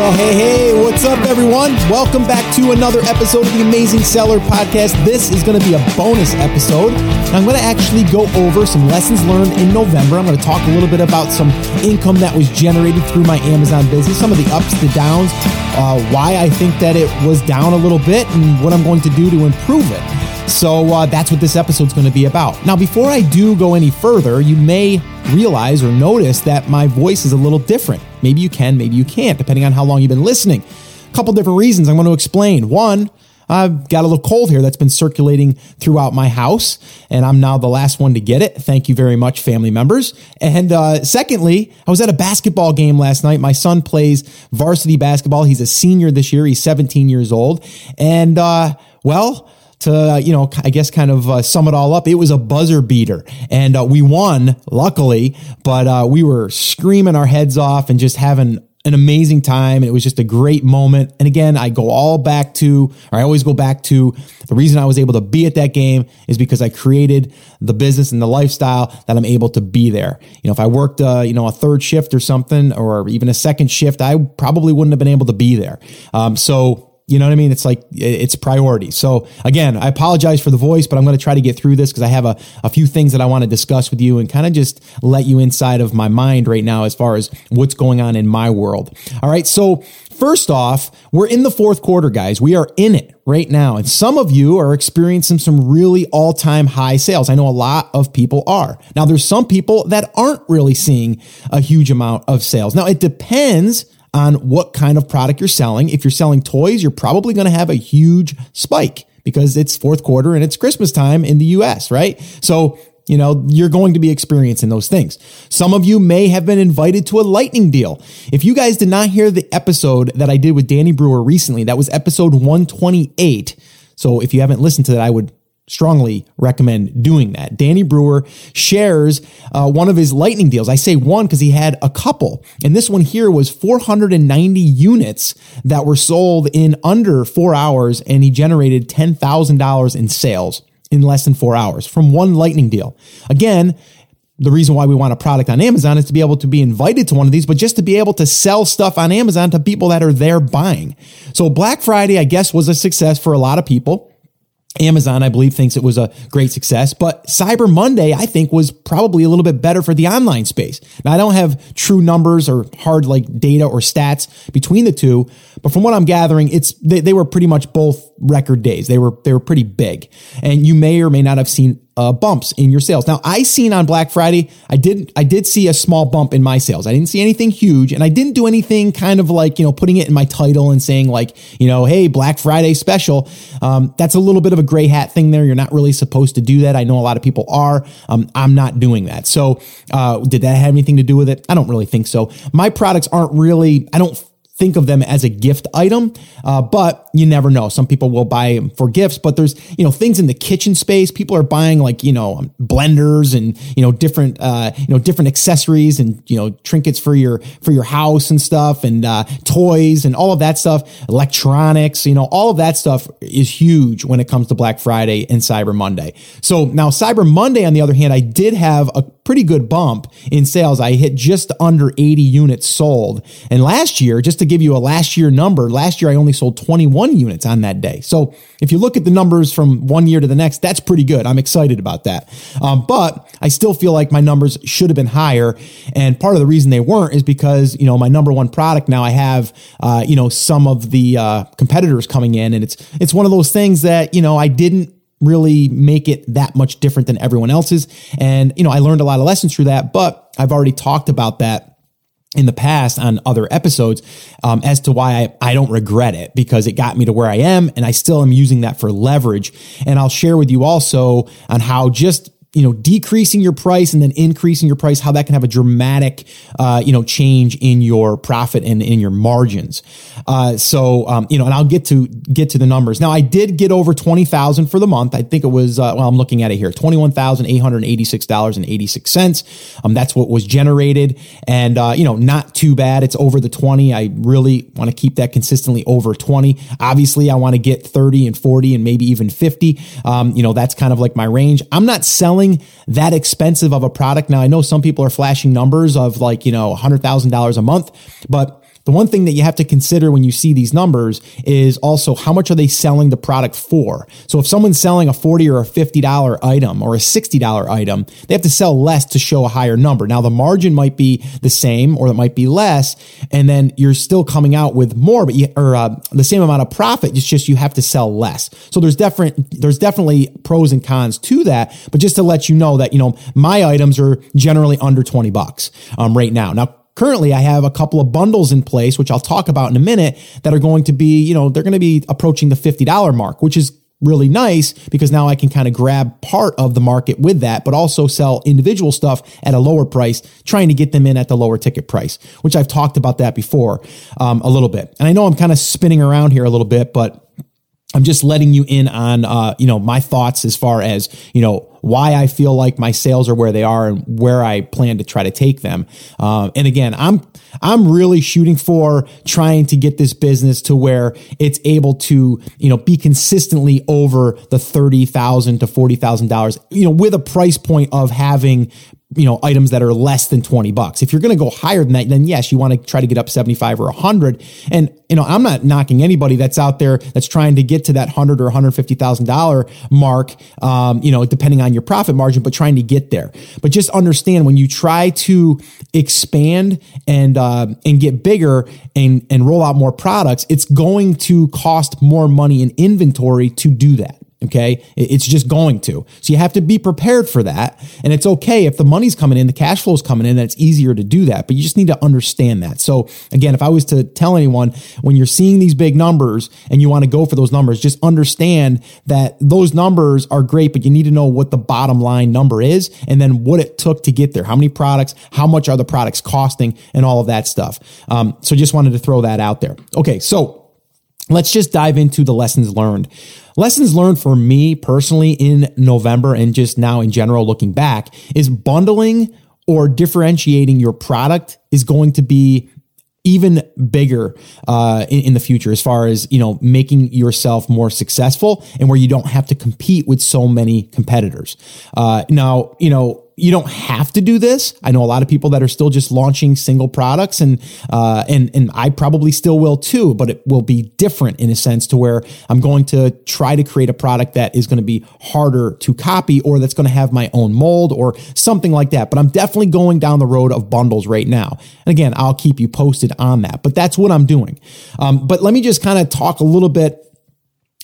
Well, hey, hey, what's up, everyone? Welcome back to another episode of the Amazing Seller Podcast. This is going to be a bonus episode. I'm going to actually go over some lessons learned in November. I'm going to talk a little bit about some income that was generated through my Amazon business, some of the ups, the downs, uh, why I think that it was down a little bit, and what I'm going to do to improve it. So uh, that's what this episode's going to be about. Now, before I do go any further, you may realize or notice that my voice is a little different. Maybe you can, maybe you can't, depending on how long you've been listening. A couple different reasons I'm going to explain. One, I've got a little cold here that's been circulating throughout my house, and I'm now the last one to get it. Thank you very much, family members. And uh, secondly, I was at a basketball game last night. My son plays varsity basketball. He's a senior this year. He's 17 years old, and uh, well to you know i guess kind of uh, sum it all up it was a buzzer beater. And uh, we won luckily but uh, we were screaming our heads off and just having an amazing time. It was just a great moment. And again i go all back to or i always go back to the reason i was able to be at that game is because i created the business and the lifestyle that i'm able to be there. You know if i worked uh, you know a third shift or something or even a second shift i probably wouldn't have been able to be there. Um, so you know what I mean? It's like it's priority. So again, I apologize for the voice, but I'm going to try to get through this because I have a, a few things that I want to discuss with you and kind of just let you inside of my mind right now as far as what's going on in my world. All right. So first off, we're in the fourth quarter, guys. We are in it right now. And some of you are experiencing some really all time high sales. I know a lot of people are. Now, there's some people that aren't really seeing a huge amount of sales. Now, it depends on what kind of product you're selling. If you're selling toys, you're probably going to have a huge spike because it's fourth quarter and it's Christmas time in the US, right? So you know, you're going to be experiencing those things. Some of you may have been invited to a lightning deal. If you guys did not hear the episode that I did with Danny Brewer recently, that was episode 128. So if you haven't listened to that, I would strongly recommend doing that. Danny Brewer shares uh, one of his lightning deals. I say one because he had a couple, and this one here was 490 units that were sold in under four hours, and he generated $10,000 in sales in less than four hours from one lightning deal. Again, the reason why we want a product on Amazon is to be able to be invited to one of these, but just to be able to sell stuff on Amazon to people that are there buying. So Black Friday, I guess, was a success for a lot of people. Amazon, I believe, thinks it was a great success, but Cyber Monday, I think, was probably a little bit better for the online space. Now, I don't have true numbers or hard like data or stats between the two, but from what I'm gathering, it's they, they were pretty much both record days. They were they were pretty big, and you may or may not have seen uh, bumps in your sales. Now, I seen on Black Friday, I did I did see a small bump in my sales. I didn't see anything huge, and I didn't do anything kind of like you know putting it in my title and saying like you know hey Black Friday special. Um, that's a little bit of a gray hat thing there. You're not really supposed to do that. I know a lot of people are. Um, I'm not doing that. So, uh, did that have anything to do with it? I don't really think so. My products aren't really. I don't think of them as a gift item, uh, but you never know. Some people will buy them for gifts, but there's you know things in the kitchen space. People are buying like you know blenders and you know different uh, you know different accessories and you know trinkets for your for your house and stuff and uh, toys and all of that stuff. Electronics, you know, all of that stuff is huge when it comes to Black Friday and Cyber Monday. So now Cyber Monday, on the other hand, I did have a pretty good bump in sales. I hit just under 80 units sold, and last year, just to give you a last year number, last year I only sold 21 units on that day. So if you look at the numbers from one year to the next, that's pretty good. I'm excited about that. Um, but I still feel like my numbers should have been higher. And part of the reason they weren't is because, you know, my number one product now I have, uh, you know, some of the uh, competitors coming in and it's, it's one of those things that, you know, I didn't really make it that much different than everyone else's. And, you know, I learned a lot of lessons through that, but I've already talked about that in the past on other episodes um, as to why I, I don't regret it because it got me to where I am and I still am using that for leverage. And I'll share with you also on how just you know decreasing your price and then increasing your price how that can have a dramatic uh, you know change in your profit and in your margins. Uh, so um, you know and i'll get to get to the numbers. Now i did get over 20000 for the month. I think it was uh, well i'm looking at it here $21886.86 um, that's what was generated. And uh, you know not too bad. It's over the 20 i really want to keep that consistently over 20 obviously i want to get 30 and 40 and maybe even 50 um, you know that's kind of like my range. I'm not selling selling that expensive of a product. Now I know some people are flashing numbers of like, you know, $100,000 a month, but the one thing that you have to consider when you see these numbers is also how much are they selling the product for? So if someone's selling a 40 or a $50 item or a $60 item, they have to sell less to show a higher number. Now the margin might be the same or it might be less, and then you're still coming out with more, but you, or uh, the same amount of profit. It's just you have to sell less. So there's different, there's definitely pros and cons to that. But just to let you know that, you know, my items are generally under 20 bucks um, right now. Now, Currently, I have a couple of bundles in place, which I'll talk about in a minute, that are going to be, you know, they're going to be approaching the $50 mark, which is really nice because now I can kind of grab part of the market with that, but also sell individual stuff at a lower price, trying to get them in at the lower ticket price, which I've talked about that before um, a little bit. And I know I'm kind of spinning around here a little bit, but I'm just letting you in on, uh, you know, my thoughts as far as, you know, why I feel like my sales are where they are and where I plan to try to take them. Uh, and again, I'm, I'm really shooting for trying to get this business to where it's able to, you know, be consistently over the 30,000 to $40,000, you know, with a price point of having you know items that are less than 20 bucks. If you're going to go higher than that then yes you want to try to get up 75 or 100 and you know i'm not knocking anybody that's out there that's trying to get to that 100 or 150 thousand dollar mark um, you know depending on your profit margin but trying to get there. But just understand when you try to expand and uh, and get bigger and and roll out more products it's going to cost more money in inventory to do that Okay. It's just going to. So you have to be prepared for that. And it's okay if the money's coming in, the cash flow is coming in, it's easier to do that. But you just need to understand that. So again, if I was to tell anyone when you're seeing these big numbers and you want to go for those numbers, just understand that those numbers are great, but you need to know what the bottom line number is and then what it took to get there. How many products, how much are the products costing and all of that stuff. Um, so just wanted to throw that out there. Okay. So let's just dive into the lessons learned. Lessons learned for me personally in November and just now in general looking back is bundling or differentiating your product is going to be even bigger uh, in, in, the future as far as you know making yourself more successful and where you don't have to compete with so many competitors uh, now you know you don't have to do this. I know a lot of people that are still just launching single products, and uh, and and I probably still will too. But it will be different in a sense to where I'm going to try to create a product that is going to be harder to copy, or that's going to have my own mold, or something like that. But I'm definitely going down the road of bundles right now. And again, I'll keep you posted on that. But that's what I'm doing. Um, but let me just kind of talk a little bit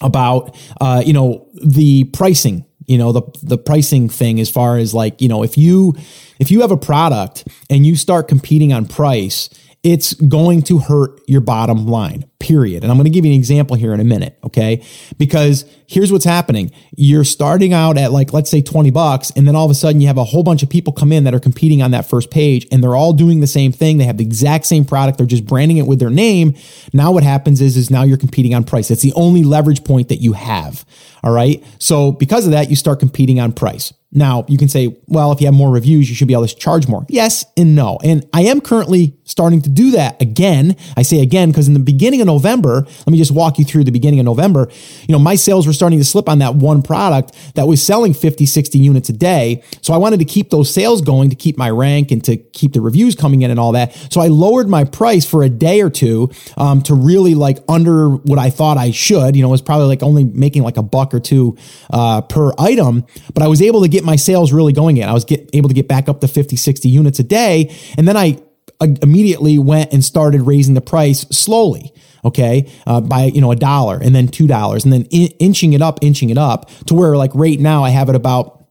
about uh, you know the pricing you know the the pricing thing as far as like you know if you if you have a product and you start competing on price it's going to hurt your bottom line period. And I'm going to give you an example here in a minute. Okay. Because here's what's happening. You're starting out at like, let's say 20 bucks. And then all of a sudden you have a whole bunch of people come in that are competing on that first page and they're all doing the same thing. They have the exact same product. They're just branding it with their name. Now what happens is, is now you're competing on price. It's the only leverage point that you have. All right. So because of that, you start competing on price. Now, you can say, well, if you have more reviews, you should be able to charge more. Yes and no. And I am currently starting to do that again. I say again because in the beginning of November, let me just walk you through the beginning of November. You know, my sales were starting to slip on that one product that was selling 50, 60 units a day. So I wanted to keep those sales going to keep my rank and to keep the reviews coming in and all that. So I lowered my price for a day or two um, to really like under what I thought I should. You know, it was probably like only making like a buck or two uh, per item, but I was able to get my sales really going in. I was get, able to get back up to 50, 60 units a day. And then I immediately went and started raising the price slowly okay uh, by you know a dollar and then two dollars and then in- inching it up inching it up to where like right now i have it about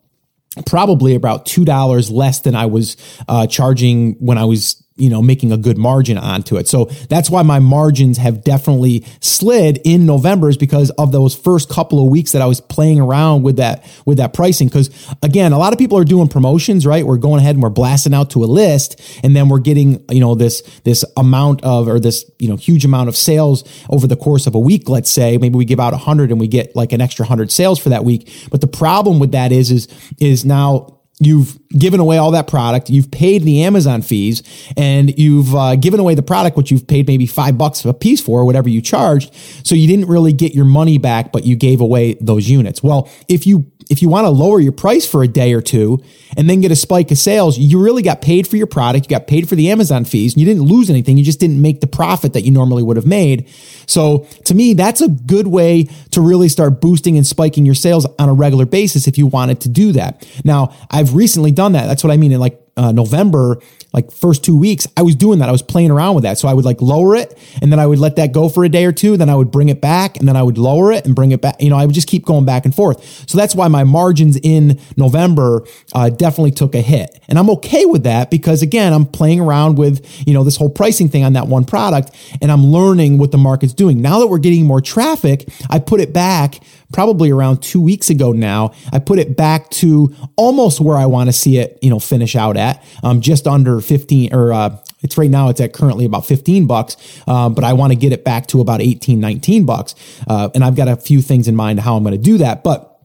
probably about two dollars less than i was uh, charging when i was you know, making a good margin onto it. So that's why my margins have definitely slid in November is because of those first couple of weeks that I was playing around with that, with that pricing. Cause again, a lot of people are doing promotions, right? We're going ahead and we're blasting out to a list and then we're getting, you know, this, this amount of, or this, you know, huge amount of sales over the course of a week. Let's say maybe we give out a hundred and we get like an extra hundred sales for that week. But the problem with that is, is, is now you've given away all that product, you've paid the Amazon fees, and you've uh, given away the product, which you've paid maybe five bucks a piece for, whatever you charged. So you didn't really get your money back, but you gave away those units. Well, if you if you want to lower your price for a day or two and then get a spike of sales, you really got paid for your product. You got paid for the Amazon fees. And you didn't lose anything. You just didn't make the profit that you normally would have made. So to me, that's a good way to really start boosting and spiking your sales on a regular basis if you wanted to do that. Now, I've recently done that. That's what I mean. In like uh, November, like first two weeks, I was doing that. I was playing around with that. So I would like lower it and then I would let that go for a day or two. Then I would bring it back and then I would lower it and bring it back. You know, I would just keep going back and forth. So that's why my margins in November uh, definitely took a hit. And I'm okay with that because again, I'm playing around with, you know, this whole pricing thing on that one product and I'm learning what the market's doing. Now that we're getting more traffic, I put it back probably around two weeks ago now. I put it back to almost where I want to see it, you know, finish out at, um, just under 15 or, uh, it's right now it's at currently about 15 bucks uh, but i want to get it back to about 18 19 bucks uh, and i've got a few things in mind how i'm going to do that but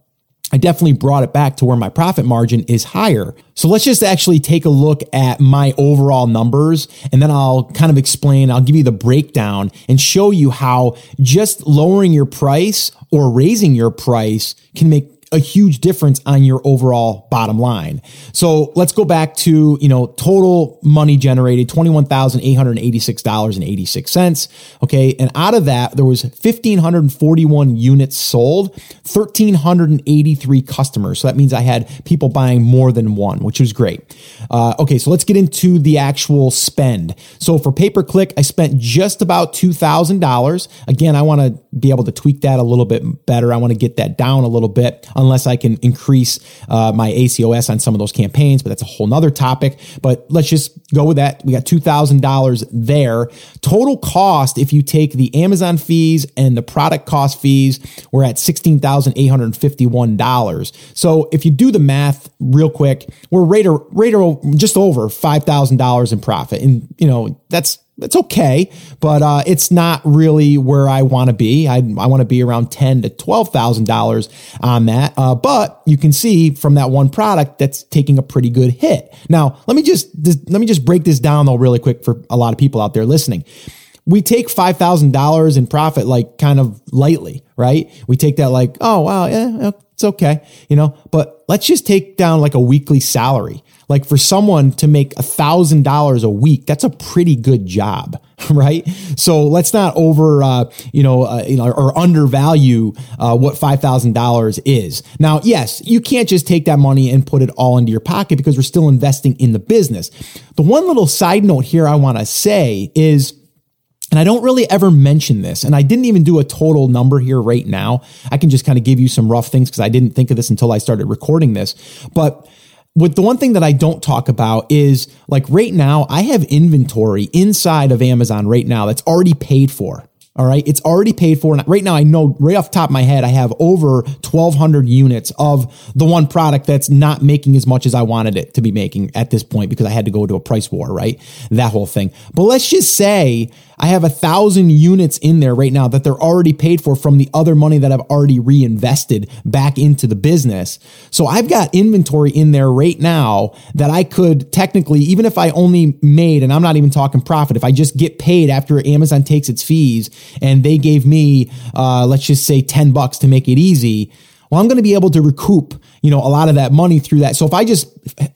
I definitely brought it back to where my profit margin is higher. So let's just actually take a look at my overall numbers and then I'll kind of explain, I'll give you the breakdown and show you how just lowering your price or raising your price can make a huge difference on your overall bottom line. So let's go back to, you know, total money generated, $21,886.86. Okay. And out of that, there was 1,541 units sold, 1,383 customers. So that means I had people buying more than one, which was great. Uh, okay. So let's get into the actual spend. So for pay per click, I spent just about $2,000. Again, I want to be able to tweak that a little bit better. I want to get that down a little bit unless I can increase uh, my ACOS on some of those campaigns, but that's a whole nother topic. But let's just go with that. We got $2,000 there. Total cost, if you take the Amazon fees and the product cost fees, we're at $16,851. So if you do the math real quick, we're right, right just over $5,000 in profit. And, you know, that's it's okay, but uh, it's not really where I want to be. I, I want to be around ten to twelve thousand dollars on that. Uh, but you can see from that one product that's taking a pretty good hit. Now, let me just let me just break this down though really quick for a lot of people out there listening. We take five thousand dollars in profit like kind of lightly, right? We take that like, oh wow, yeah, it's okay, you know. But let's just take down like a weekly salary like for someone to make a thousand dollars a week, that's a pretty good job, right? So let's not over, uh, you know, uh, you know, or undervalue uh, what five thousand dollars is. Now, yes, you can't just take that money and put it all into your pocket because we're still investing in the business. The one little side note here I want to say is. And I don't really ever mention this, and I didn't even do a total number here right now. I can just kind of give you some rough things because I didn't think of this until I started recording this. But what the one thing that I don't talk about is like right now, I have inventory inside of Amazon right now that's already paid for. All right. It's already paid for. And right now, I know right off the top of my head, I have over 1,200 units of the one product that's not making as much as I wanted it to be making at this point because I had to go to a price war, right? That whole thing. But let's just say I have a thousand units in there right now that they're already paid for from the other money that I've already reinvested back into the business. So I've got inventory in there right now that I could technically, even if I only made, and I'm not even talking profit, if I just get paid after Amazon takes its fees and they gave me, uh, let's just say 10 bucks to make it easy well, I'm going to be able to recoup, you know, a lot of that money through that. So if I just,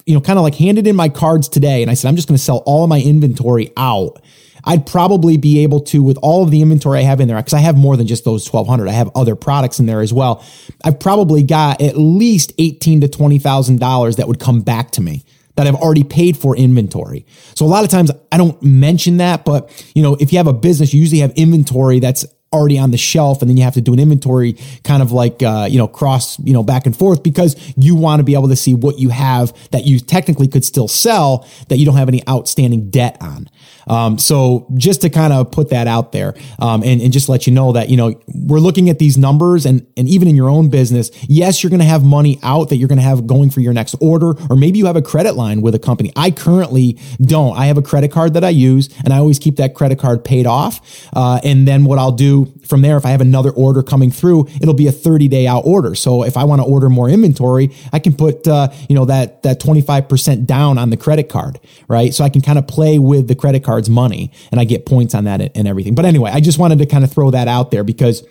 you know, kind of like handed in my cards today and I said, I'm just going to sell all of my inventory out I'd probably be able to, with all of the inventory I have in there, because I have more than just those 1200. I have other products in there as well. I've probably got at least eighteen to twenty thousand dollars that would come back to me that I've already paid for inventory. So a lot of times I don't mention that, but you know, if you have a business, you usually have inventory that's already on the shelf and then you have to do an inventory kind of like uh, you know cross you know back and forth because you want to be able to see what you have that you technically could still sell that you don't have any outstanding debt on um, so just to kind of put that out there um, and, and just let you know that, you know, we're looking at these numbers and, and even in your own business, yes, you're going to have money out that you're going to have going for your next order, or maybe you have a credit line with a company. I currently don't. I have a credit card that I use and I always keep that credit card paid off. Uh, and then what I'll do from there, if I have another order coming through, it'll be a 30 day out order. So if I want to order more inventory, I can put, uh, you know, that, that 25% down on the credit card, right? So I can kind of play with the credit card's money and I get points on that and everything. But anyway, I just wanted to kind of throw that out there because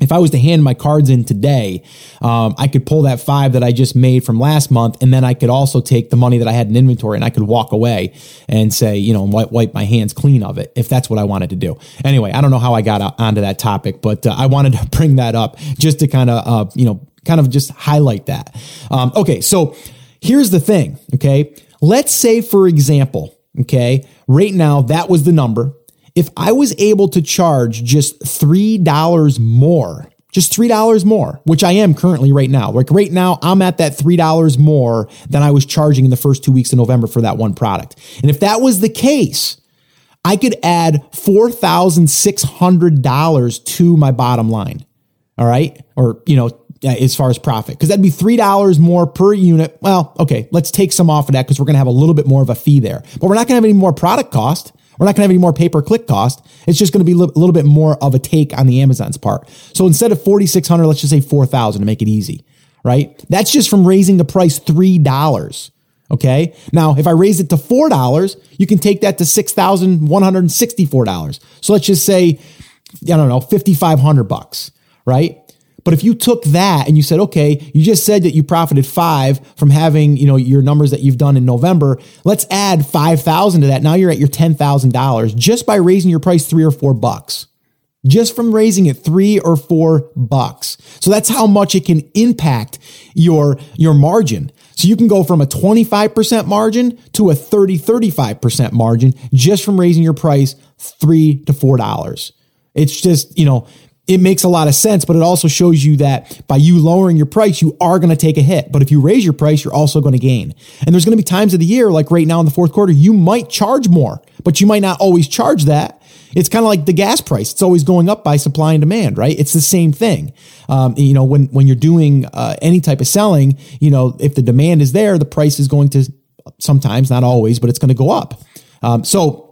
if I was to hand my cards in today, um, I could pull that five that I just made from last month, and then I could also take the money that I had in inventory and I could walk away and say, you know, wipe, wipe my hands clean of it if that's what I wanted to do. Anyway, I don't know how I got onto that topic, but uh, I wanted to bring that up just to kind of, uh, you know, kind of just highlight that. Um, okay, so here's the thing. Okay, let's say for example, okay, right now that was the number if I was able to charge just $3 more, just $3 more, which I am currently right now. Like right now, I'm at that $3 more than I was charging in the first two weeks of November for that one product. And if that was the case, I could add $4,600 to my bottom line. All right. Or, you know, uh, as far as profit, because that'd be $3 more per unit. Well, okay, let's take some off of that because we're going to have a little bit more of a fee there, but we're not going to have any more product cost. We're not going to have any more pay per click cost. It's just going to be a little bit more of a take on the Amazon's part. So instead of 4,600, let's just say 4,000 to make it easy, right? That's just from raising the price $3. Okay. Now, if I raise it to $4, you can take that to $6,164. So let's just say, I don't know, 5,500 bucks, right? But if you took that and you said, okay, you just said that you profited five from having, you know, your numbers that you've done in November. Let's add 5,000 to that. Now you're at your $10,000 just by raising your price three or four bucks. Just from raising it three or four bucks. So that's how much it can impact your, your margin. So you can go from a 25% margin to a 30, 35% margin just from raising your price three to four dollars. It's just, you know, it makes a lot of sense, but it also shows you that by you lowering your price, you are going to take a hit. But if you raise your price, you're also going to gain. And there's going to be times of the year, like right now in the fourth quarter, you might charge more, but you might not always charge that. It's kind of like the gas price. It's always going up by supply and demand, right? It's the same thing. Um, you know, when, when you're doing uh, any type of selling, you know, if the demand is there, the price is going to sometimes, not always, but it's going to go up. Um, so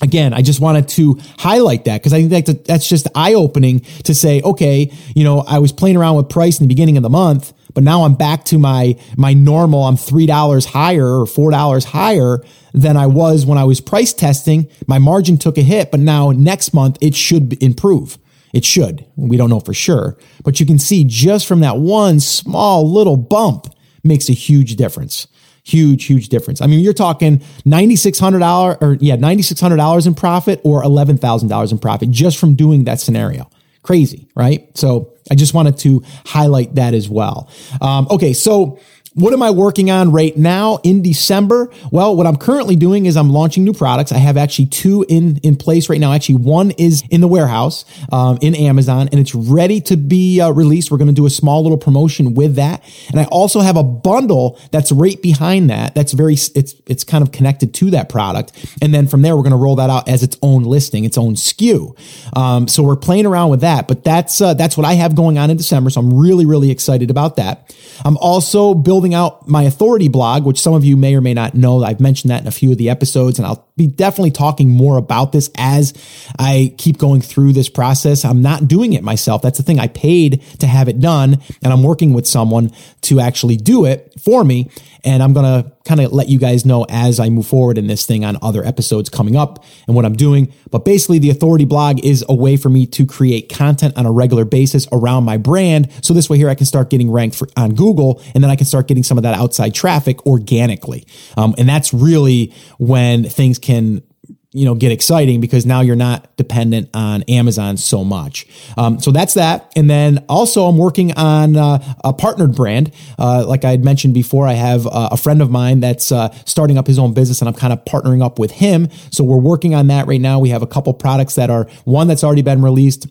again, I just wanted to highlight that because I think that that's just eye opening to say, okay, you know, I was playing around with price in the beginning of the month, but now I'm back to my my normal. I'm three dollars higher or four dollars higher than I was when I was price testing. My margin took a hit, but now next month it should improve. It should. We don't know for sure, but you can see just from that one small little bump makes a huge difference huge, huge difference. I mean, you're talking $9,600 or yeah, $9,600 in profit or $11,000 in profit just from doing that scenario. Crazy, right? So I just wanted to highlight that as well. Um, okay. So what am I working on right now in December? Well, what I'm currently doing is I'm launching new products. I have actually two in, in place right now. Actually, one is in the warehouse um, in Amazon and it's ready to be uh, released. We're going to do a small little promotion with that. And I also have a bundle that's right behind that. That's very, it's, it's kind of connected to that product. And then from there, we're going to roll that out as its own listing, its own SKU. Um, so we're playing around with that, but that's, uh, that's what I have going on in December. So I'm really, really excited about that. I'm also building out my authority blog, which some of you may or may not know. I've mentioned that in a few of the episodes, and I'll be definitely talking more about this as I keep going through this process. I'm not doing it myself. That's the thing. I paid to have it done, and I'm working with someone to actually do it for me. And I'm going to kind of let you guys know as I move forward in this thing on other episodes coming up and what I'm doing. But basically, the authority blog is a way for me to create content on a regular basis around my brand. So this way here, I can start getting ranked for, on Google and then I can start getting some of that outside traffic organically. Um, and that's really when things can you know get exciting because now you're not dependent on Amazon so much. Um, so that's that. And then also I'm working on uh, a partnered brand. Uh, like I had mentioned before, I have uh, a friend of mine that's uh, starting up his own business, and I'm kind of partnering up with him. So we're working on that right now. We have a couple products that are one that's already been released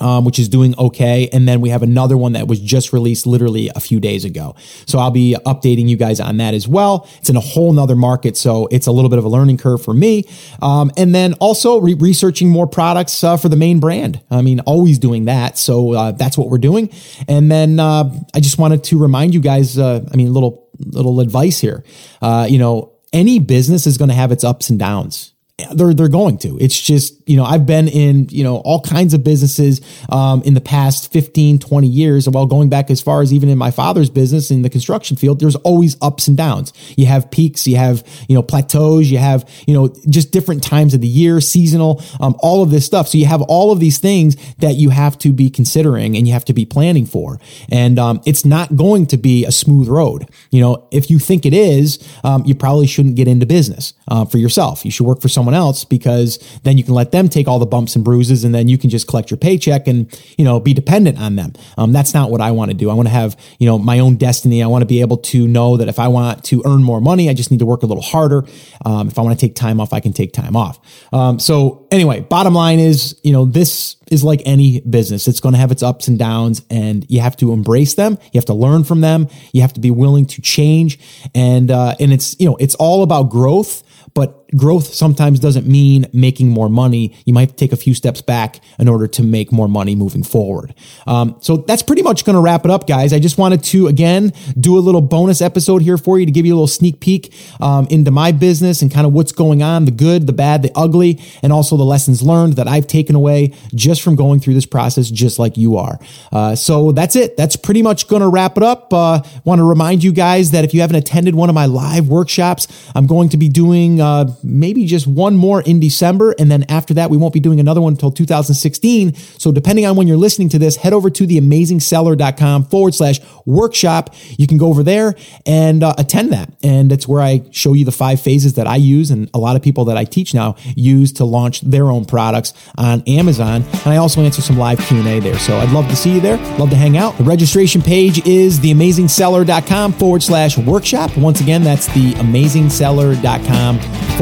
um, which is doing okay. And then we have another one that was just released literally a few days ago. So I'll be updating you guys on that as well. It's in a whole nother market. So it's a little bit of a learning curve for me. Um, and then also re- researching more products uh, for the main brand. I mean, always doing that. So uh, that's what we're doing. And then uh, I just wanted to remind you guys, uh, I mean, little, little advice here. Uh, you know, any business is going to have its ups and downs they're they're going to. It's just, you know, I've been in, you know, all kinds of businesses um, in the past 15, 20 years. Well, going back as far as even in my father's business in the construction field, there's always ups and downs. You have peaks, you have, you know, plateaus, you have, you know, just different times of the year, seasonal, um, all of this stuff. So you have all of these things that you have to be considering and you have to be planning for. And um, it's not going to be a smooth road. You know, if you think it is, um, you probably shouldn't get into business uh, for yourself. You should work for someone else because then you can let them take all the bumps and bruises and then you can just collect your paycheck and, you know, be dependent on them. Um, that's not what I want to do. I want to have, you know, my own destiny. I want to be able to know that if I want to earn more money, I just need to work a little harder. Um, if I want to take time off, I can take time off. Um, so anyway, bottom line is, you know, this is like any business. It's going to have its ups and downs and you have to embrace them. You have to learn from them. You have to be willing to change. And, uh, and it's, you know, it's all about growth but growth sometimes doesn't mean making more money. You might take a few steps back in order to make more money moving forward. Um, so that's pretty much going to wrap it up, guys. I just wanted to, again, do a little bonus episode here for you to give you a little sneak peek um, into my business and kind of what's going on the good, the bad, the ugly, and also the lessons learned that I've taken away just from going through this process, just like you are. Uh, so that's it. That's pretty much going to wrap it up. Uh, Want to remind you guys that if you haven't attended one of my live workshops, I'm going to be doing uh, maybe just one more in December. And then after that, we won't be doing another one until 2016. So depending on when you're listening to this, head over to theamazingseller.com forward slash workshop. You can go over there and uh, attend that. And it's where I show you the five phases that I use and a lot of people that I teach now use to launch their own products on Amazon. And I also answer some live Q&A there. So I'd love to see you there. Love to hang out. The registration page is theamazingseller.com forward slash workshop. Once again, that's theamazingseller.com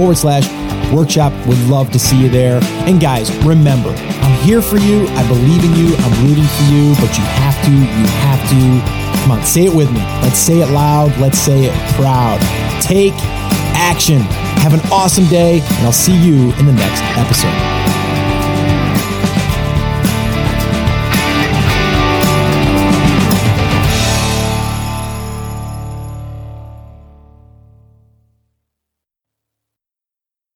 forward slash workshop. Would love to see you there. And guys, remember, I'm here for you. I believe in you. I'm rooting for you, but you have to, you have to. Come on, say it with me. Let's say it loud. Let's say it proud. Take action. Have an awesome day, and I'll see you in the next episode.